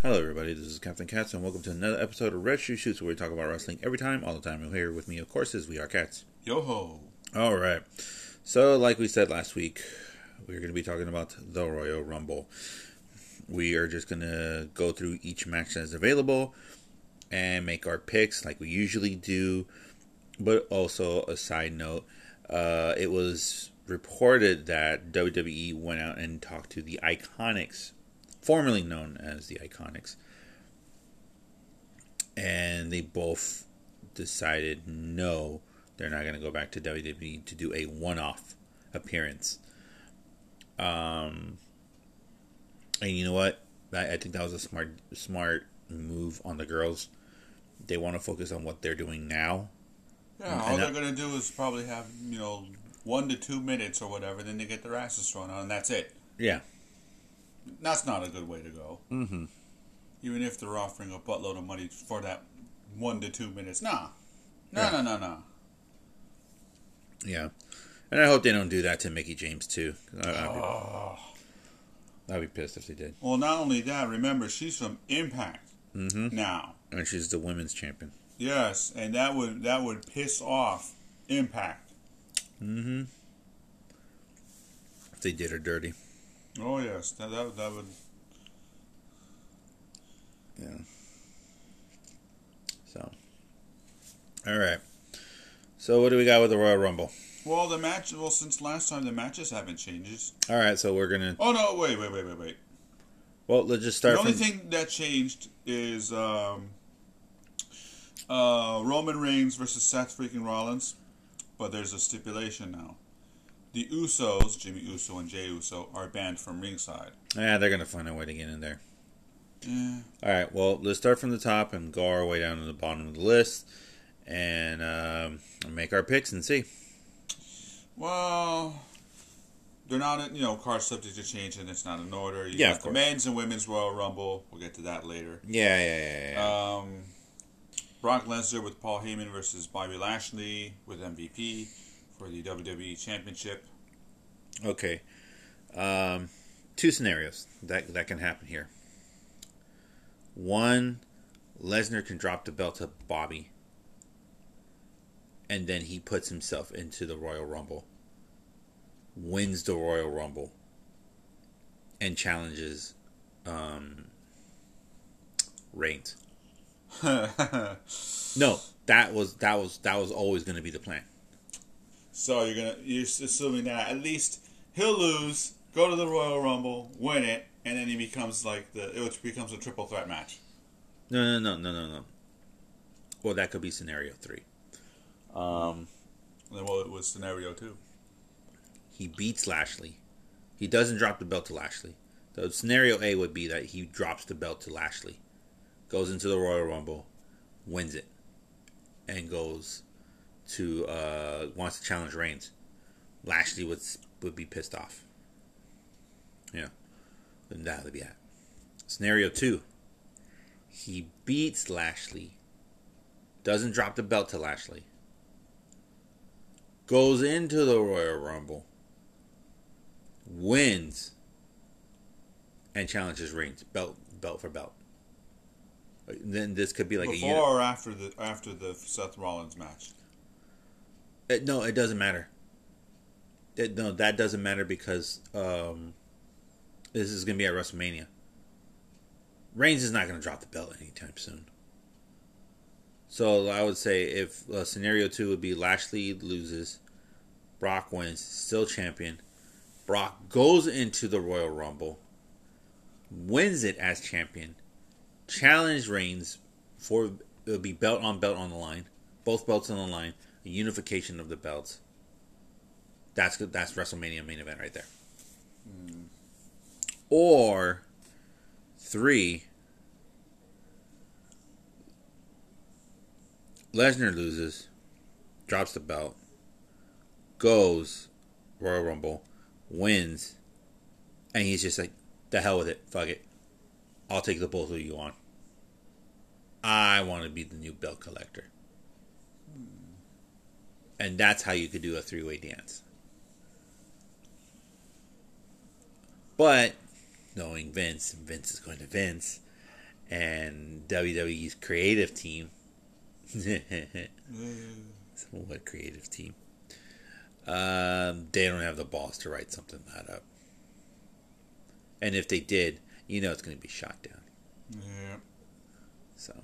Hello, everybody. This is Captain Cats, and welcome to another episode of Red Shoe Shoots, where we talk about wrestling every time, all the time. And here with me, of course, is We Are Cats. Yo ho. All right. So, like we said last week, we're going to be talking about the Royal Rumble. We are just going to go through each match that's available and make our picks like we usually do. But also, a side note, uh, it was reported that WWE went out and talked to the Iconics formerly known as the Iconics. And they both decided no, they're not going to go back to WWE to do a one off appearance. Um, and you know what? I, I think that was a smart smart move on the girls. They want to focus on what they're doing now. Yeah, And all they're gonna do is probably have you know one to two minutes or whatever, then they get their asses thrown out, and that's it. Yeah. That's not a good way to go. Mm-hmm. Even if they're offering a buttload of money for that one to two minutes, nah, no, Yeah. no, no, no. Yeah. And I hope they don't do that to Mickie James too. I, I'd, be, Oh. I'd be pissed if they did. Well, not only that, remember she's from Impact Mm-hmm. now. And she's the women's champion. Yes, and that would that would piss off Impact. Mm-hmm. If they did her dirty. Oh yes, that that, that would. Yeah. So. All right. So what do we got with the Royal Rumble? Well, the match. Well, since last time, the matches haven't changed. All right. So we're gonna. Oh no! Wait, wait, wait, wait, wait. Well, let's just start. the only from, thing that changed is um, uh, Roman Reigns versus Seth freaking Rollins, but there's a stipulation now. The Usos, Jimmy Uso and Jey Uso, are banned from ringside. Yeah, they're gonna find a way to get in there. Eh, All right. Well, let's start from the top and go our way down to the bottom of the list, and um, make our picks and see. well, they're not, you know, cards subject to change and it's not in order. You Yeah, of the course. men's and women's Royal Rumble. We'll get to that later. Yeah, yeah, yeah, yeah. Um, Brock Lesnar with Paul Heyman versus Bobby Lashley with MVP for the WWE Championship. Okay. Um, two scenarios that that can happen here. One, Lesnar can drop the belt to Bobby, and then he puts himself into the Royal Rumble, wins the Royal Rumble, and challenges um, Reigns. No, that was that was that was always going to be the plan. So you're gonna you're assuming that at least he'll lose, go to the Royal Rumble, win it, and then he becomes like the it becomes a triple threat match. No, no, no, no, no, no. Well, that could be scenario three. Um, then well, it was scenario two. he beats Lashley. He doesn't drop the belt to Lashley. So scenario A would be that he drops the belt to Lashley, goes into the Royal Rumble, wins it, and goes to uh, wants to challenge Reigns. Lashley would would be pissed off. Yeah, and that would be that. Scenario two. He beats Lashley. Doesn't drop the belt to Lashley. Goes into the Royal Rumble wins and challenges Reigns belt belt for belt. Then this could be like a Before or after the after the Seth Rollins match. It, no, it doesn't matter. It, no, that doesn't matter because um, this is going to be at WrestleMania. Reigns is not going to drop the belt anytime soon. So I would say if uh, scenario two would be Lashley loses, Brock wins, still champion. Brock goes into the Royal Rumble, wins it as champion, challenge Reigns for it'll be belt on belt on the line, both belts on the line, a unification of the belts. That's. That's WrestleMania main event right there. Hmm. Or three. Lesnar loses, drops the belt, goes Royal Rumble, wins, and he's just like, the hell with it, fuck it. I'll take the both of you on. I want to be the new belt collector. And that's how you could do a three way dance. But knowing Vince, Vince is going to Vince, and WWE's creative team. What creative team? Um, they don't have the balls to write something that up. And if they did, you know it's going to be shot down. Yeah. So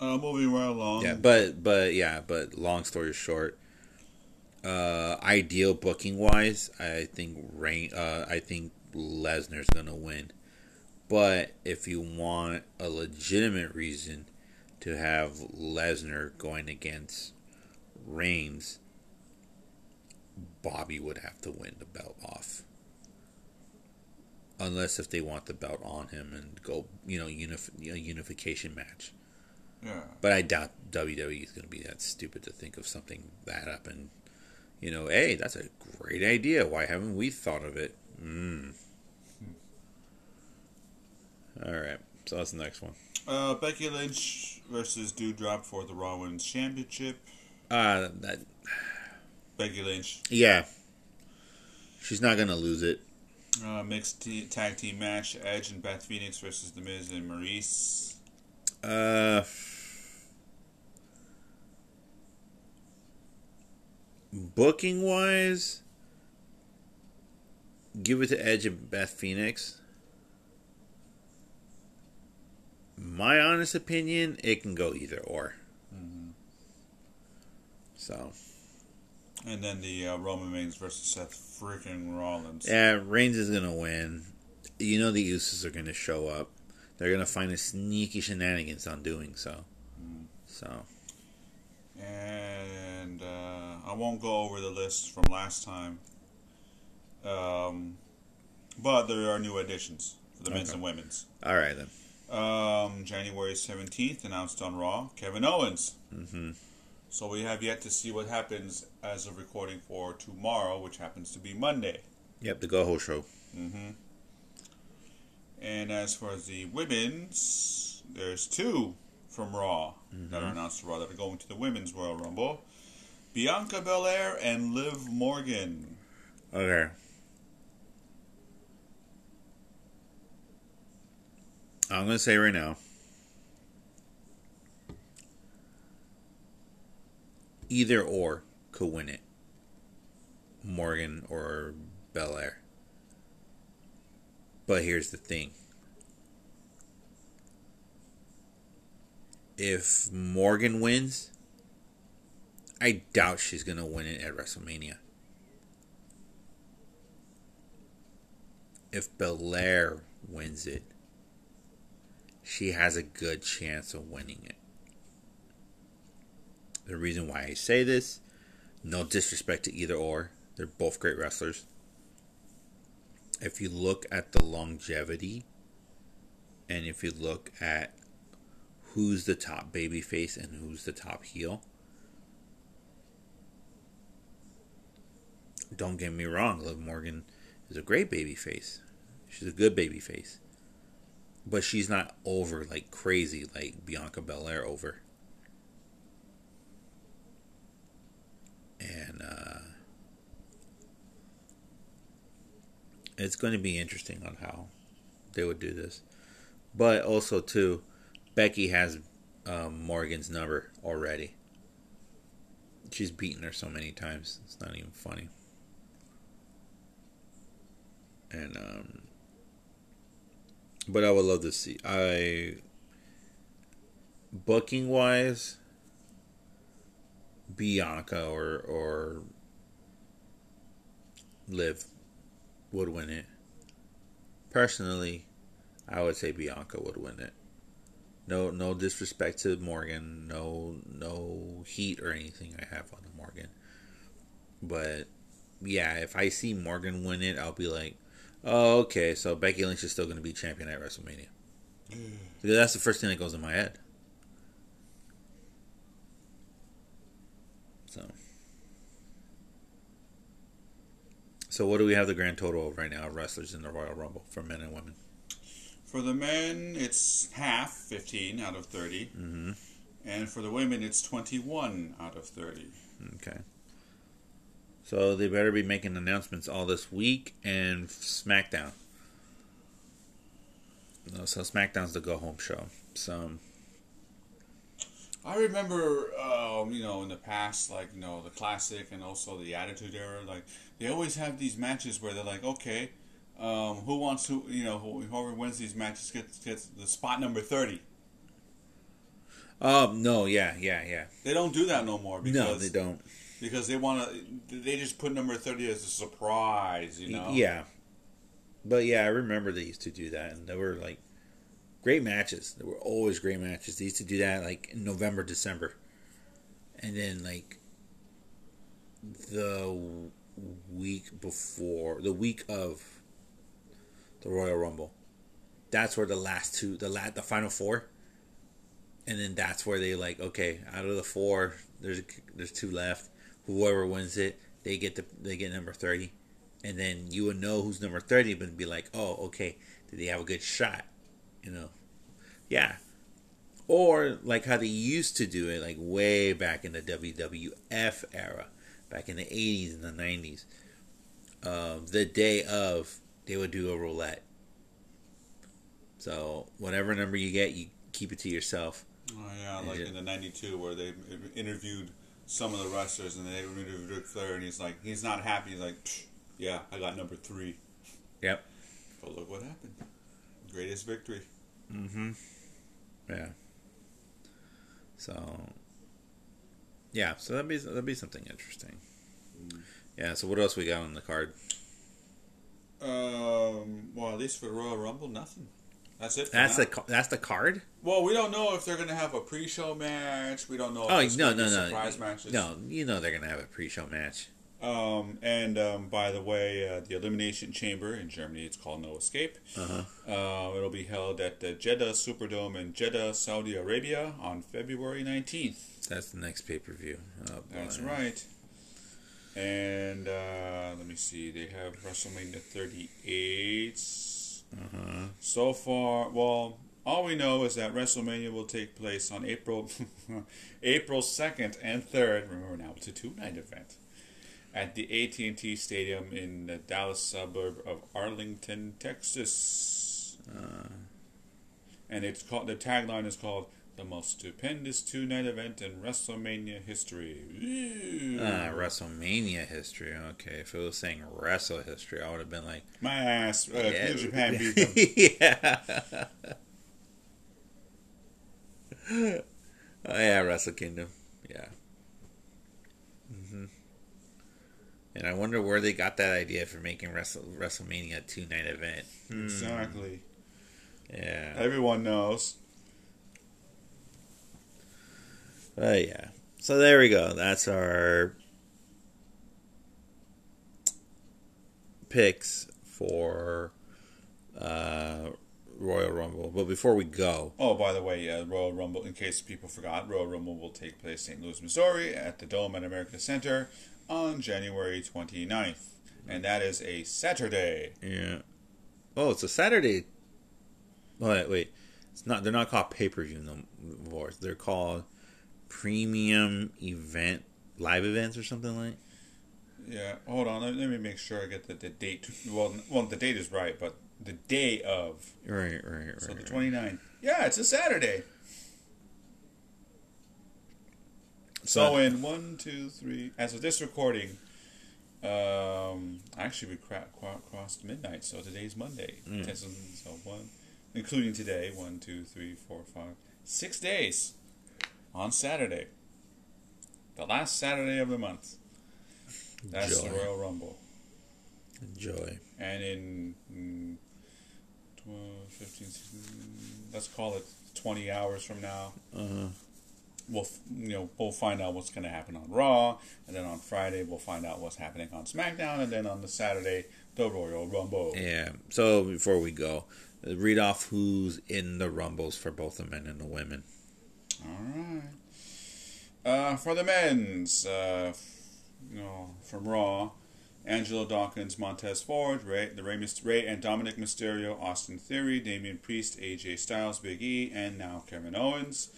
Uh, moving right along. yeah, but but yeah, but long story short, uh, ideal booking wise, I think Rain. Uh, I think Lesnar's gonna win. But if you want a legitimate reason to have Lesnar going against Reigns, Bobby would have to win the belt off. Unless if they want the belt on him and go, you know, unif- unification match. Yeah. But I doubt WWE is going to be that stupid to think of something that up and, you know, hey, that's a great idea. Why haven't we thought of it? Mm. All right, so that's the next one. Uh, Becky Lynch versus Doudrop for the Raw Women's Championship. Uh, that Becky Lynch. yeah, she's not going to lose it. Uh, mixed t- tag team match: Edge and Beth Phoenix versus The Miz and Maryse. Uh, booking wise, give it to Edge and Beth Phoenix. My honest opinion, it can go either or. So, And then the uh, Roman Reigns versus Seth freaking Rollins. yeah, Reigns is gonna win. You know the Usos are gonna show up. They're gonna find a sneaky shenanigans on doing so. So, And I won't go over the list from last time. Um, but there are new additions for the men's and women's. all right then. Um, January 17th, announced on Raw, Kevin Owens. hmm So we have yet to see what happens as of recording for tomorrow, which happens to be Monday. Yep, the Go Show. hmm And as for the women's, there's two from Raw that are announced to Raw that are going to the Women's Royal Rumble. Bianca Belair and Liv Morgan. Okay. I'm going to say right now either or could win it. Morgan or Belair. But here's the thing. If Morgan wins, I doubt she's going to win it at WrestleMania. if Belair wins it, she has a good chance of winning it. The reason why I say this, no disrespect to either or, they're both great wrestlers. If you look at the longevity, and if you look at who's the top babyface and who's the top heel, don't get me wrong, Liv Morgan is a great baby face. She's a good baby face. But she's not over like crazy like Bianca Belair over. And uh it's going to be interesting on how they would do this. But also too, Becky has um, Morgan's number already. She's beaten her so many times. It's not even funny and um but I would love to see I booking wise Bianca or or Liv would win it. Personally, I would say Bianca would win it. No no disrespect to Morgan, no no heat or anything I have on Morgan. But yeah, if I see Morgan win it, I'll be like, Oh, okay. So Becky Lynch is still going to be champion at WrestleMania. Because that's the first thing that goes in my head. So, so what do we have the grand total of right now of wrestlers in the Royal Rumble for men and women? For the men, it's half, 15 out of 30. Mm-hmm. And for the women, it's 21 out of 30. Okay. So they better be making announcements all this week and SmackDown. so SmackDown's the go home show. So I remember, um, you know, in the past, like you know, the classic and also the Attitude Era, like they always have these matches where they're like, okay, um, who wants to, you know, whoever wins these matches gets gets the spot number thirty. Um, no, yeah, yeah, yeah. They don't do that no more because no, they don't. Because they want to. They just put number thirty as a surprise, you know. Yeah, but yeah, I remember they used to do that, and they were like great matches. There were always great matches. They used to do that like in November, December, and then like the week before, the week of the Royal Rumble. That's where the last two, the la- the final four, and then that's where they like okay, out of the four, there's there's two left. Whoever wins it, they get the they get number thirty, and then you would know who's number thirty, but be like, oh, okay, did they have a good shot? You know, yeah. Or like how they used to do it, like way back in the WWF era, back in the eighties and the nineties. Uh, the day of, they would do a roulette. So whatever number you get, you keep it to yourself. Oh yeah, like in the '92 where they interviewed some of the wrestlers and they interviewed Ric Flair and he's like, he's not happy. He's like, yeah, I got number three. Yep. But look what happened. Greatest victory. Mm-hmm. Yeah. So. Yeah, so that'd be that'd be something interesting. Mm. Yeah. So what else we got on the card? Um. Well, at least for Royal Rumble, nothing. That's it. That's now. the that's the card. Well, we don't know if they're going to have a pre-show match. We don't know. oh no no no surprise matches. No, you know they're going to have a pre-show match. Um, and um, by the way, uh, the Elimination Chamber in Germany, it's called No Escape. Uh-huh. Uh, it'll be held at the Jeddah Superdome in Jeddah, Saudi Arabia on February 19th. That's the next pay per view. Oh, That's right. And uh, let me see, they have WrestleMania 38. Uh-huh. So far, well, all we know is that WrestleMania will take place on April April 2nd and 3rd. Remember now, it's a two night event at the AT&T Stadium in the Dallas suburb of Arlington, Texas. Uh, and it's called the tagline is called the most stupendous two-night event in WrestleMania history. Ah, WrestleMania history. Okay, if it was saying wrestle history, I would have been like, my ass. Uh, yeah. New Japan beat them. yeah. oh yeah, Wrestle Kingdom. Yeah. Mm-hmm. And I wonder where they got that idea for making Wrestle, WrestleMania a two night event. Hmm. Exactly. Yeah. Everyone knows. Oh yeah. So there we go. That's our picks for uh, Royal Rumble. But before we go, oh by the way, uh, Royal Rumble. In case people forgot, Royal Rumble will take place in St. Louis, Missouri, at the Dome at America Center on January 29th. And that is a Saturday. Yeah. Oh, it's a Saturday. Wait, wait. It's not. They're not called pay per view no more. They're called premium event, live events, or something like. Yeah. Hold on. Let, let me make sure I get the, the date. Well, well, the date is right, but the day of. Right, right, right. So the 29th. Right. Yeah, it's a Saturday. So in one, two, three. As of this recording, um, actually we cra- cra- crossed midnight, so today's Monday. Mm. So one, including today, one, two, three, four, five, six days on Saturday. The last Saturday of the month. That's the Royal Rumble. Enjoy. And in mm, 12, 15, 16, let's call it 20 hours from now. Uh-huh we'll you know we'll find out what's going to happen on Raw, and then on Friday we'll find out what's happening on SmackDown, and then on the Saturday the Royal Rumble. Yeah. So before we go, read off who's in the Rumbles for both the men and the women. All right. Uh, for the men's, uh, you know, from Raw, Angelo Dawkins, Montez Ford, Rey, the Rey, Rey and Dominic Mysterio, Austin Theory, Damian Priest, AJ Styles, Big E, and now Kevin Owens.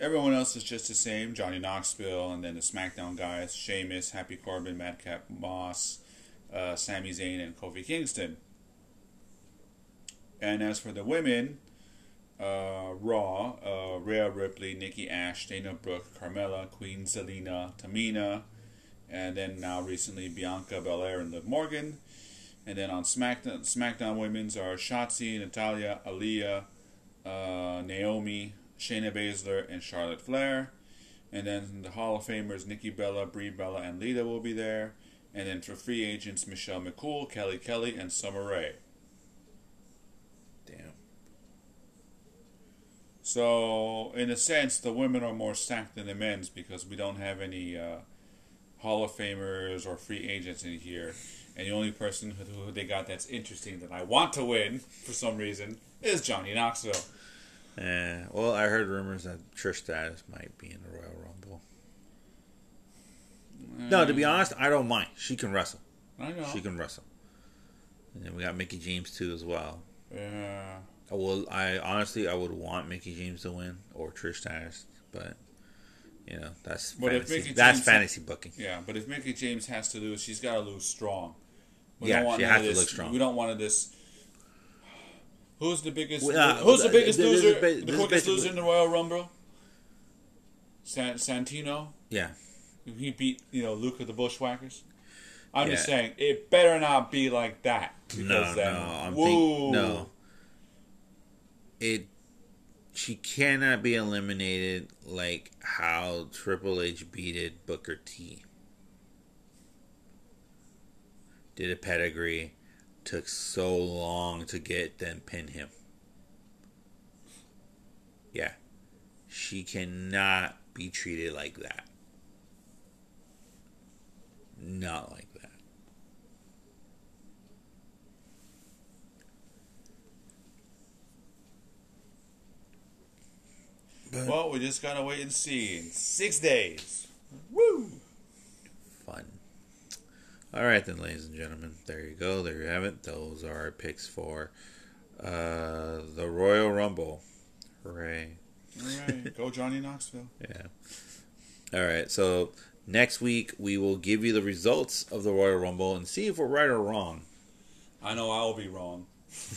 Everyone else is just the same. Johnny Knoxville, and then the SmackDown guys: Sheamus, Happy Corbin, Madcap Moss, uh, Sami Zayn, and Kofi Kingston. And as for the women, uh, Raw, uh, Rhea Ripley, Nikki Ash, Dana Brooke, Carmella, Queen Zelina, Tamina, and then now recently Bianca Belair and Liv Morgan. And then on SmackDown, SmackDown Women's are Shotzi, Natalya, Aliyah, uh, Naomi, Shayna Baszler, and Charlotte Flair. And then the Hall of Famers Nikki Bella, Brie Bella, and Lita will be there. And then for free agents, Michelle McCool, Kelly Kelly, and Summer Rae. So, in a sense, the women are more stacked than the men's because we don't have any uh, Hall of Famers or free agents in here. And the only person who, who they got that's interesting that I want to win for some reason is Johnny Knoxville. Yeah. Well, I heard rumors that Trish Stratus might be in the Royal Rumble. No, to be honest, I don't mind. She can wrestle. I know. She can wrestle. And then we got Mickie James too as well. Yeah. I will. I honestly, I would want Mickie James to win or Trish Stratus, but you know that's But if fantasy. Mickie That's James- fantasy booking. Yeah, but if Mickie James has to lose, she's got to lose strong. Yeah, don't she has of to this, look strong. We don't want this. Who's the biggest? Well, uh, who's the biggest this is loser? ba- the this quickest loser in the Royal Rumble? San, Santino. Yeah. He beat you know Luke of the Bushwhackers. I'm just saying it better not be like that. No, because then, no, I'm whoa. think no. It. She cannot be eliminated like how Triple H beated Booker T. Did a pedigree, took so long to get then pin him. Yeah, she cannot be treated like that. Not like that. But Well, we just gotta wait and see in six days. Woo! fun. All right, then, ladies and gentlemen, there you go. There you have it. Those are our picks for uh, the Royal Rumble. Hooray! All right, go Johnny Knoxville. Yeah. All right. So next week we will give you the results of the Royal Rumble and see if we're right or wrong. I know I'll be wrong.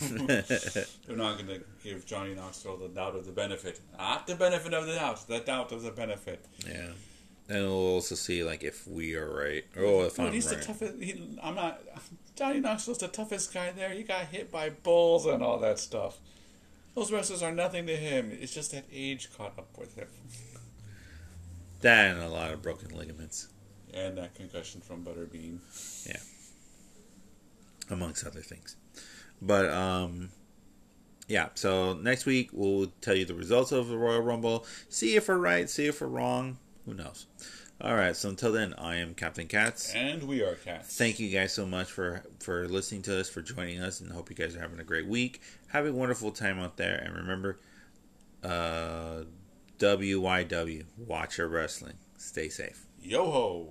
They're not going to give Johnny Knoxville the doubt of the benefit. Not the benefit of the doubt, the doubt of the benefit. Yeah. And we'll also see like if we are right or if Dude, I'm he's right. the toughest. He, I'm not. Johnny Knoxville's the toughest guy there. He got hit by bulls and all that stuff. Those wrestlers are nothing to him. It's just that age caught up with him. that and a lot of broken ligaments, And that concussion from Butterbean. Yeah. Amongst other things. But um, yeah. So next week we'll tell you the results of the Royal Rumble. See if we're right. See if we're wrong. Who knows? All right. So until then, I am Captain Katz. And we are cats. Thank you guys so much for for listening to us, for joining us, and hope you guys are having a great week. Have a wonderful time out there, and remember, uh, WYW, watch your wrestling. Stay safe. Yo ho!